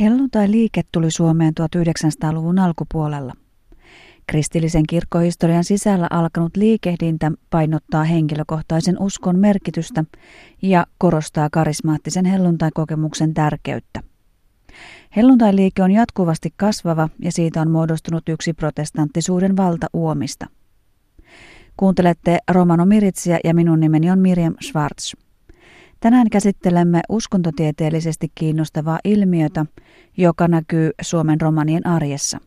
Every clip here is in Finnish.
Helluntai-liike tuli Suomeen 1900-luvun alkupuolella. Kristillisen kirkkohistorian sisällä alkanut liikehdintä painottaa henkilökohtaisen uskon merkitystä ja korostaa karismaattisen helluntai-kokemuksen tärkeyttä. Helluntai-liike on jatkuvasti kasvava ja siitä on muodostunut yksi protestanttisuuden valtauomista. Kuuntelette Romano Miritsiä ja minun nimeni on Miriam Schwartz. Tänään käsittelemme uskontotieteellisesti kiinnostavaa ilmiötä, joka näkyy Suomen romanien arjessa.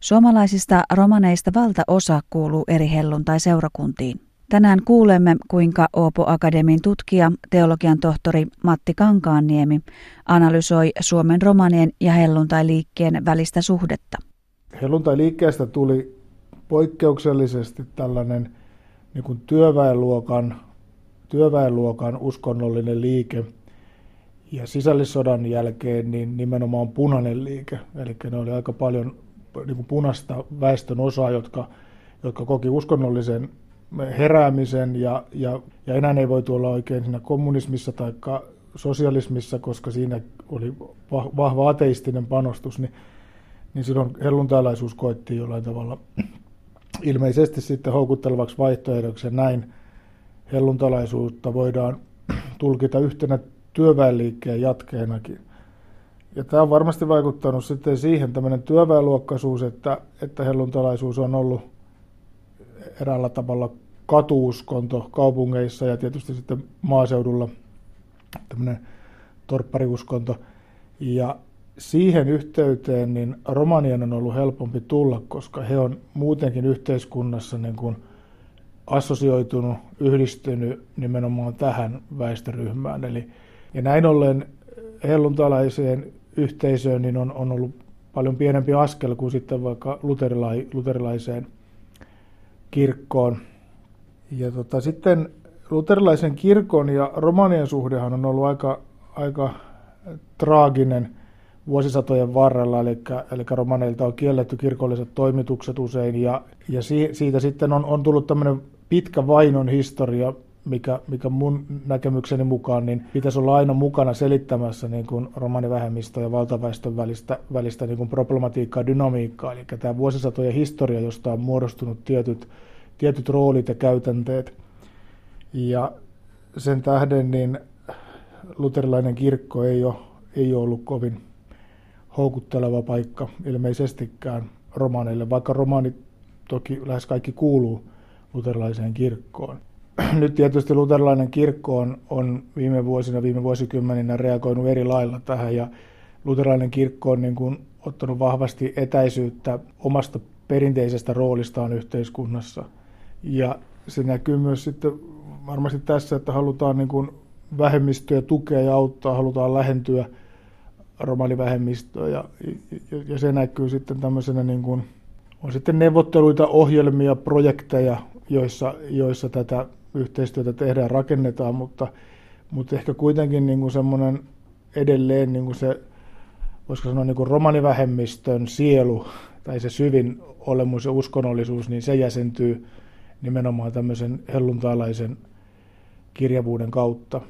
Suomalaisista romaneista valtaosa kuuluu eri helluntai-seurakuntiin. Tänään kuulemme, kuinka Oopo Akademin tutkija, teologian tohtori Matti Kankaanniemi analysoi Suomen romanien ja helluntai-liikkeen välistä suhdetta. Helluntai-liikkeestä tuli poikkeuksellisesti tällainen niin kuin työväenluokan työväenluokan uskonnollinen liike ja sisällissodan jälkeen niin nimenomaan punainen liike. Eli ne oli aika paljon niin kuin punaista väestön osaa, jotka, jotka koki uskonnollisen heräämisen ja, ja, ja enää ei voi olla oikein siinä kommunismissa tai sosialismissa, koska siinä oli vahva ateistinen panostus, niin, niin silloin helluntailaisuus koettiin jollain tavalla ilmeisesti sitten houkuttelevaksi vaihtoehdoksi ja näin helluntalaisuutta voidaan tulkita yhtenä työväenliikkeen jatkeenakin. Ja tämä on varmasti vaikuttanut sitten siihen tämmöinen työväenluokkaisuus, että, että helluntalaisuus on ollut eräällä tavalla katuuskonto kaupungeissa ja tietysti sitten maaseudulla tämmöinen torppariuskonto. Ja siihen yhteyteen niin romanien on ollut helpompi tulla, koska he on muutenkin yhteiskunnassa niin kuin – assosioitunut, yhdistynyt nimenomaan tähän väestöryhmään. Eli, ja näin ollen helluntalaiseen yhteisöön niin on, on ollut paljon pienempi askel kuin sitten vaikka luterilai, luterilaiseen kirkkoon. Ja tota, sitten luterilaisen kirkon ja romanien suhdehan on ollut aika, aika traaginen vuosisatojen varrella, eli, eli romaneilta on kielletty kirkolliset toimitukset usein, ja, ja si, siitä sitten on, on tullut tämmöinen pitkä vainon historia, mikä, mikä mun näkemykseni mukaan niin pitäisi olla aina mukana selittämässä niin kuin romanivähemmistö ja valtaväestön välistä, välistä niin kuin problematiikkaa dynamiikkaa. Eli tämä vuosisatojen historia, josta on muodostunut tietyt, tietyt roolit ja käytänteet. Ja sen tähden niin luterilainen kirkko ei ole, ei ole ollut kovin houkutteleva paikka ilmeisestikään romaneille, vaikka romaanit toki lähes kaikki kuuluu luterilaiseen kirkkoon. Nyt tietysti luterilainen kirkko on, on viime vuosina, viime vuosikymmeninä reagoinut eri lailla tähän ja luterilainen kirkko on niin kuin ottanut vahvasti etäisyyttä omasta perinteisestä roolistaan yhteiskunnassa. Ja se näkyy myös sitten varmasti tässä, että halutaan niin kuin vähemmistöjä tukea ja auttaa, halutaan lähentyä romanivähemmistöä ja, ja, ja se näkyy sitten tämmöisenä niin kuin, on sitten neuvotteluita, ohjelmia, projekteja, joissa, joissa tätä yhteistyötä tehdään, rakennetaan, mutta, mutta ehkä kuitenkin niin kuin semmoinen edelleen niin kuin se, voisiko sanoa niin kuin romanivähemmistön sielu tai se syvin olemus ja uskonnollisuus, niin se jäsentyy nimenomaan tämmöisen helluntalaisen kirjavuuden kautta.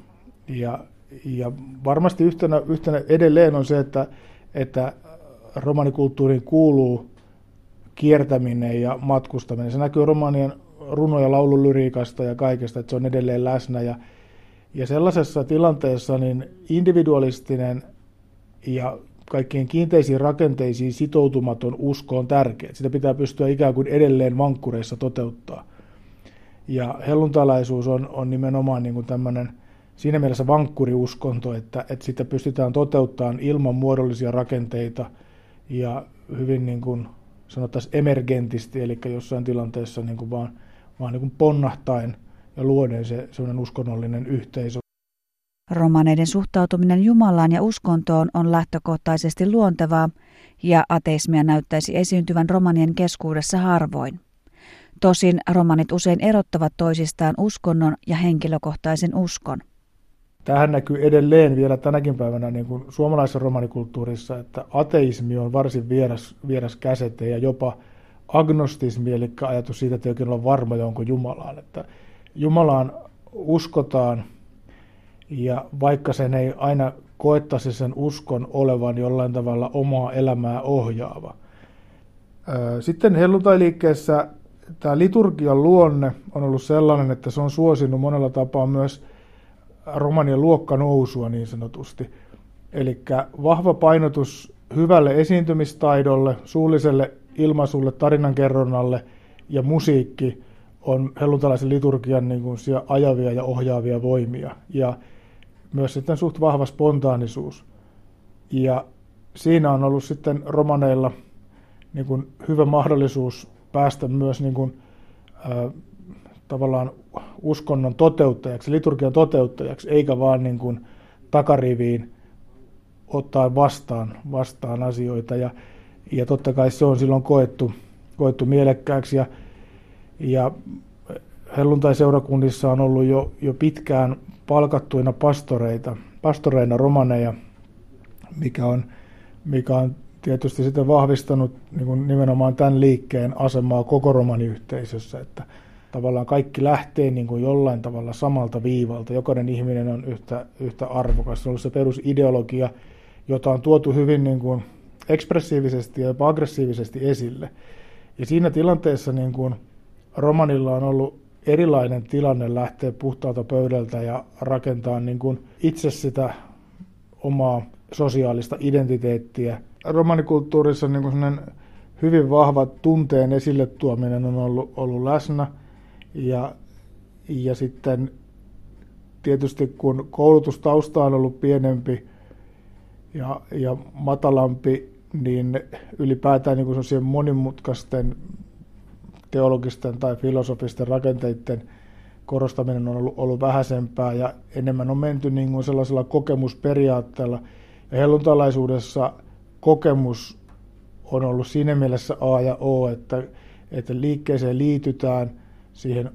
Ja, ja varmasti yhtenä, yhtenä edelleen on se, että, että romanikulttuuriin kuuluu kiertäminen ja matkustaminen. Se näkyy romanien runo- ja laululyriikasta ja kaikesta, että se on edelleen läsnä. Ja, ja sellaisessa tilanteessa niin individualistinen ja kaikkien kiinteisiin rakenteisiin sitoutumaton usko on tärkeä. Sitä pitää pystyä ikään kuin edelleen vankkureissa toteuttaa. Ja helluntalaisuus on, on nimenomaan niin kuin tämmöinen siinä mielessä vankkuriuskonto, että, että sitä pystytään toteuttamaan ilman muodollisia rakenteita ja hyvin niin kuin sanottaisiin emergentisti, eli jossain tilanteessa niin kuin vaan vaan niin kuin ponnahtain ja luoden se sellainen uskonnollinen yhteisö. Romaneiden suhtautuminen Jumalaan ja uskontoon on lähtökohtaisesti luontevaa, ja ateismia näyttäisi esiintyvän romanien keskuudessa harvoin. Tosin romanit usein erottavat toisistaan uskonnon ja henkilökohtaisen uskon. Tähän näkyy edelleen vielä tänäkin päivänä niin kuin suomalaisessa romanikulttuurissa, että ateismi on varsin vieras, vieras käsite ja jopa agnostismi, eli ajatus siitä, että ei oikein olla varmoja, onko Jumalaan. Että Jumalaan uskotaan, ja vaikka sen ei aina koettaisi sen uskon olevan jollain tavalla omaa elämää ohjaava. Sitten helluntailiikkeessä tämä liturgian luonne on ollut sellainen, että se on suosinut monella tapaa myös romanien luokkanousua niin sanotusti. Eli vahva painotus hyvälle esiintymistaidolle, suulliselle ilmaisulle, tarinankerronnalle ja musiikki on helluntalaisen liturgian niin kuin ajavia ja ohjaavia voimia. Ja myös sitten suht vahva spontaanisuus. Ja siinä on ollut sitten romaneilla niin kuin hyvä mahdollisuus päästä myös niin kuin, äh, tavallaan uskonnon toteuttajaksi, liturgian toteuttajaksi, eikä vaan niin kuin takariviin ottaa vastaan, vastaan asioita. Ja, ja totta kai se on silloin koettu, koettu mielekkääksi. Ja, ja helluntai-seurakunnissa on ollut jo, jo pitkään palkattuina pastoreita, pastoreina romaneja, mikä on, mikä on tietysti sitten vahvistanut niin kuin nimenomaan tämän liikkeen asemaa koko romaniyhteisössä, että tavallaan kaikki lähtee niin kuin jollain tavalla samalta viivalta. Jokainen ihminen on yhtä, yhtä arvokas. Se on ollut se perusideologia, jota on tuotu hyvin niin kuin ekspressiivisesti ja jopa aggressiivisesti esille. Ja siinä tilanteessa niin kuin romanilla on ollut erilainen tilanne lähteä puhtaalta pöydältä ja rakentaa niin kuin itse sitä omaa sosiaalista identiteettiä. Romanikulttuurissa niin kuin hyvin vahva tunteen esille tuominen on ollut, ollut läsnä. Ja, ja sitten tietysti kun koulutustausta on ollut pienempi ja, ja matalampi, niin ylipäätään niin monimutkaisten teologisten tai filosofisten rakenteiden korostaminen on ollut, ollut vähäisempää ja enemmän on menty niin kuin sellaisella kokemusperiaatteella. Ja helluntalaisuudessa kokemus on ollut siinä mielessä A ja O, että, että liikkeeseen liitytään, siihen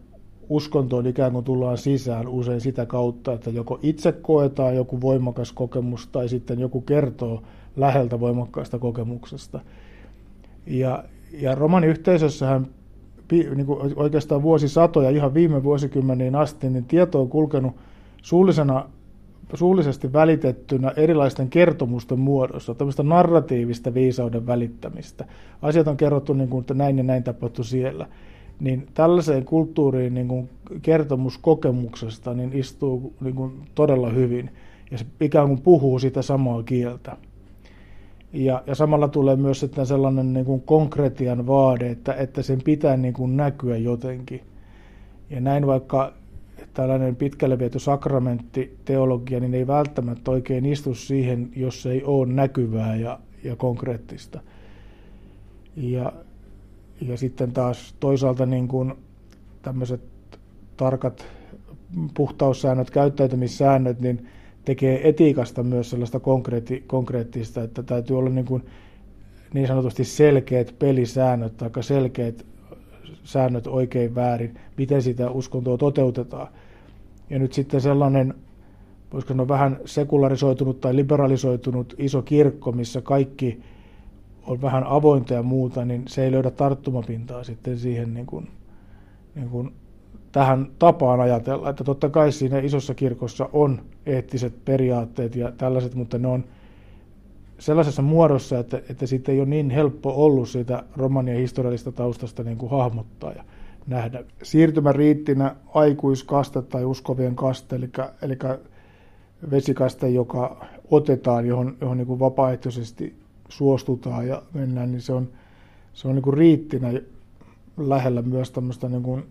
uskontoon ikään kuin tullaan sisään usein sitä kautta, että joko itse koetaan joku voimakas kokemus tai sitten joku kertoo läheltä voimakkaasta kokemuksesta. Ja, ja romaniyhteisössähän niin kuin oikeastaan vuosisatoja, ihan viime vuosikymmeniin asti, niin tieto on kulkenut suullisena, suullisesti välitettynä erilaisten kertomusten muodossa, tämmöistä narratiivista viisauden välittämistä. Asiat on kerrottu niin kuin, että näin ja näin tapahtui siellä. Niin tällaiseen kulttuuriin niin kuin kertomus kokemuksesta niin istuu niin kuin todella hyvin ja se ikään kuin puhuu sitä samaa kieltä. Ja, ja samalla tulee myös sitten sellainen niin kuin konkretian vaade, että, että sen pitää niin kuin näkyä jotenkin. Ja näin vaikka tällainen pitkälle viety sakramenttiteologia, niin ei välttämättä oikein istu siihen, jos ei ole näkyvää ja, ja konkreettista. Ja, ja sitten taas toisaalta niin kuin tämmöiset tarkat puhtaussäännöt, käyttäytymissäännöt, niin tekee etiikasta myös sellaista konkreetti, konkreettista, että täytyy olla niin, kuin niin sanotusti selkeät pelisäännöt tai selkeät säännöt oikein väärin, miten sitä uskontoa toteutetaan. Ja nyt sitten sellainen, voisiko sanoa vähän sekularisoitunut tai liberalisoitunut iso kirkko, missä kaikki on vähän avointa ja muuta, niin se ei löydä tarttumapintaa sitten siihen niin kuin, niin kuin tähän tapaan ajatella, että totta kai siinä isossa kirkossa on eettiset periaatteet ja tällaiset, mutta ne on sellaisessa muodossa, että, että siitä ei ole niin helppo ollut sitä romanian historiallista taustasta niin kuin hahmottaa ja nähdä. Siirtymäriittinä aikuiskaste tai uskovien kaste, eli, eli vesikaste, joka otetaan, johon, johon niin kuin vapaaehtoisesti suostutaan ja mennään, niin se on, se on niin kuin riittinä lähellä myös tämmöistä niin kuin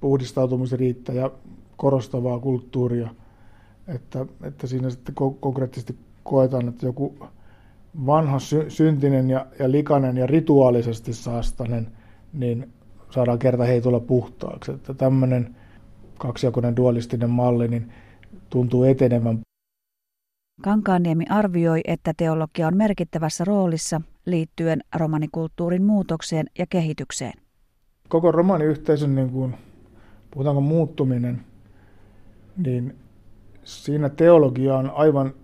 puhdistautumisriittä ja korostavaa kulttuuria, että, että siinä sitten konkreettisesti koetaan, että joku vanha sy- syntinen ja, ja likainen ja rituaalisesti saastainen, niin saadaan kerta heitolla puhtaaksi. Että tämmöinen kaksijakoinen dualistinen malli niin tuntuu etenevän. Kankaanniemi arvioi, että teologia on merkittävässä roolissa liittyen romanikulttuurin muutokseen ja kehitykseen. Koko romaniyhteisön niin kuin puhutaanko muuttuminen, niin siinä teologia on aivan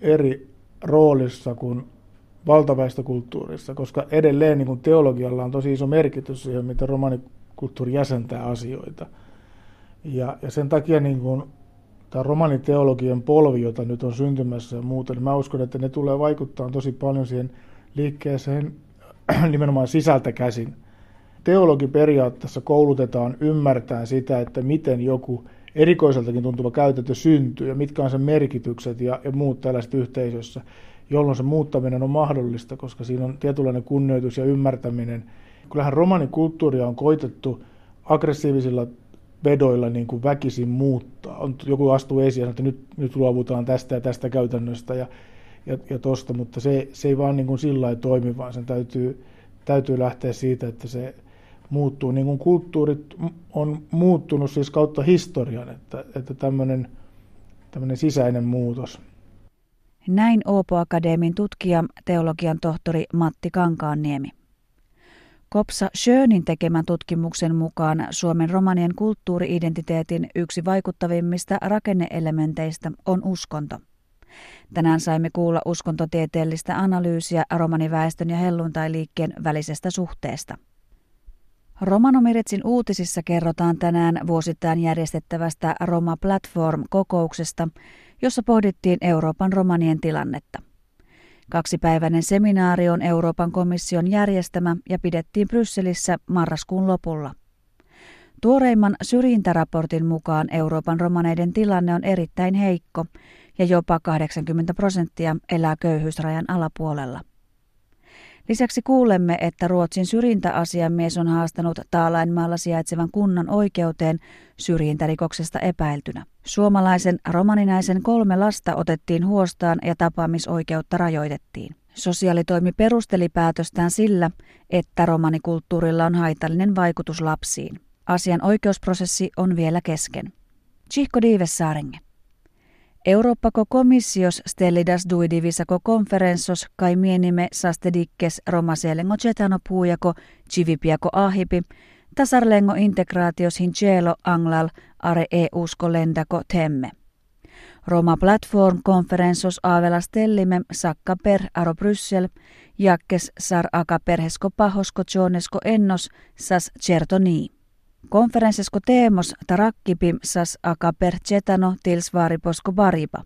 eri roolissa kuin valtaväestökulttuurissa, koska edelleen niin kuin teologialla on tosi iso merkitys siihen, miten romanikulttuuri jäsentää asioita. Ja, ja sen takia niin kuin tämä romaniteologian polvi, jota nyt on syntymässä ja muuta, niin mä uskon, että ne tulee vaikuttaa tosi paljon siihen liikkeeseen nimenomaan sisältä käsin. Teologi periaatteessa koulutetaan ymmärtää sitä, että miten joku erikoiseltakin tuntuva käytäntö syntyy ja mitkä on sen merkitykset ja, ja muut tällaiset yhteisössä, jolloin se muuttaminen on mahdollista, koska siinä on tietynlainen kunnioitus ja ymmärtäminen. Kyllähän romanikulttuuria on koitettu aggressiivisilla vedoilla niin kuin väkisin muuttaa. On, joku astuu esiin että nyt, nyt luovutaan tästä ja tästä käytännöstä ja, ja, ja tosta, mutta se, se ei vaan niin kuin sillä lailla toimi, vaan sen täytyy, täytyy lähteä siitä, että se muuttuu. Niin kuin kulttuurit on muuttunut siis kautta historian, että, että tämmöinen, tämmöinen sisäinen muutos. Näin Oopo Akadeemin tutkija, teologian tohtori Matti Kankaanniemi. Kopsa Schönin tekemän tutkimuksen mukaan Suomen romanien kulttuuriidentiteetin yksi vaikuttavimmista rakenneelementeistä on uskonto. Tänään saimme kuulla uskontotieteellistä analyysiä romaniväestön ja helluntai-liikkeen välisestä suhteesta. Romanomiritsin uutisissa kerrotaan tänään vuosittain järjestettävästä Roma Platform-kokouksesta, jossa pohdittiin Euroopan romanien tilannetta. Kaksipäiväinen seminaari on Euroopan komission järjestämä ja pidettiin Brysselissä marraskuun lopulla. Tuoreimman syrjintäraportin mukaan Euroopan romaneiden tilanne on erittäin heikko ja jopa 80 prosenttia elää köyhyysrajan alapuolella. Lisäksi kuulemme, että Ruotsin syrjintäasiamies on haastanut Taalainmaalla sijaitsevan kunnan oikeuteen syrjintärikoksesta epäiltynä. Suomalaisen romaninaisen kolme lasta otettiin huostaan ja tapaamisoikeutta rajoitettiin. Sosiaalitoimi perusteli päätöstään sillä, että romanikulttuurilla on haitallinen vaikutus lapsiin. Asian oikeusprosessi on vielä kesken. Chihko Diivessaarenge. Eurooppako komissios stellidas duidivisako konferenssos kai mienime sastedikkes romaselengo cetano puujako civipiako ahipi, tasarlengo integraatios hincelo anglal are eusko lendako temme. Roma Platform konferenssos aavelas tellime sakka per aro Bryssel, jakkes sar aka perhesko pahosko jonesko ennos sas certoni. Konferenssesko teemos tarakkipim sas aka per cetano tils vaariposko bariba.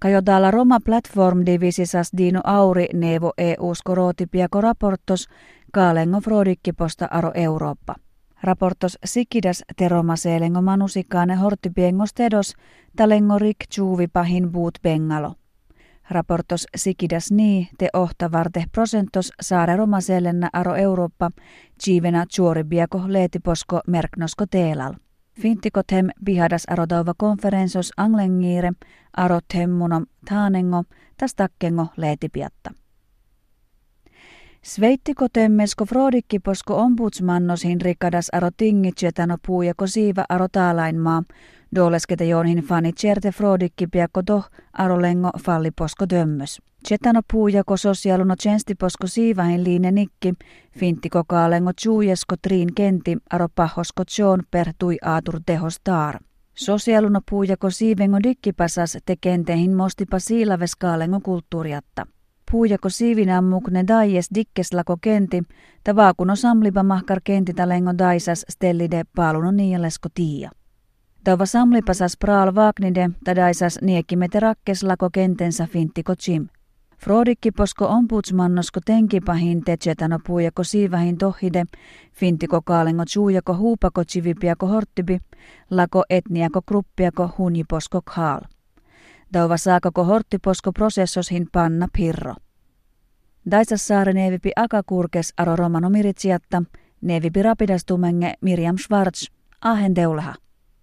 Kajodala Roma Platform divisisas Dino Auri nevo EU-sko rootipiako raportos kaalengo frodikkiposta aro Eurooppa. Raportos sikidas teromaseelengo manusikaane horttipiengos tedos talengo rik pahin buut bengalo. Raportos sikidas nii te ohta varte prosentos saare romaseelenna aro Eurooppa chiivena chuoribiako leetiposko merknosko teelal. Fintikothem bihadas arodauva konferensos anglengiire arot hemmunom taanengo tastakkengo leetipiatta. Sveittiko temmesko frodikkiposko ombudsmannos hinrikadas aro tingitsetano puujako siiva aro taalainmaa, doleskete joonhin fani certe frodikki piakko toh aro lengo falliposko dömmös. Chetano puujako sosialuno tjenstiposko siivahin liine nikki, finttiko kaalengo tjuujesko triin kenti aro pahosko tjoon per tui aatur tehos taar. Sosialuno puujako siivengo dikkipasas te kentehin mostipa siilaves kaalengo kulttuuriatta puujako siivinä mukne daies dikkeslako kenti, ta vaakuno samlipa mahkar kenti talengo daisas stellide paaluno niialesko tiia. Tava samlipasas praal vaaknide ta daisas niekkimete rakkeslako kentensä finttiko chim. Frodikki posko ombudsmannosko tenkipahin techetano puujako siivahin tohide, fintiko kaalengo chuujako huupako chivipiako horttibi, lako etniako gruppiako hunjiposko khaal. Tauva saakako horttiposko prosessoshin panna pirro. Daisassaare neevipi akakurkes aro romano miritsiatta, neevipi rapidastumenge Miriam Schwarz, ahen teulaha.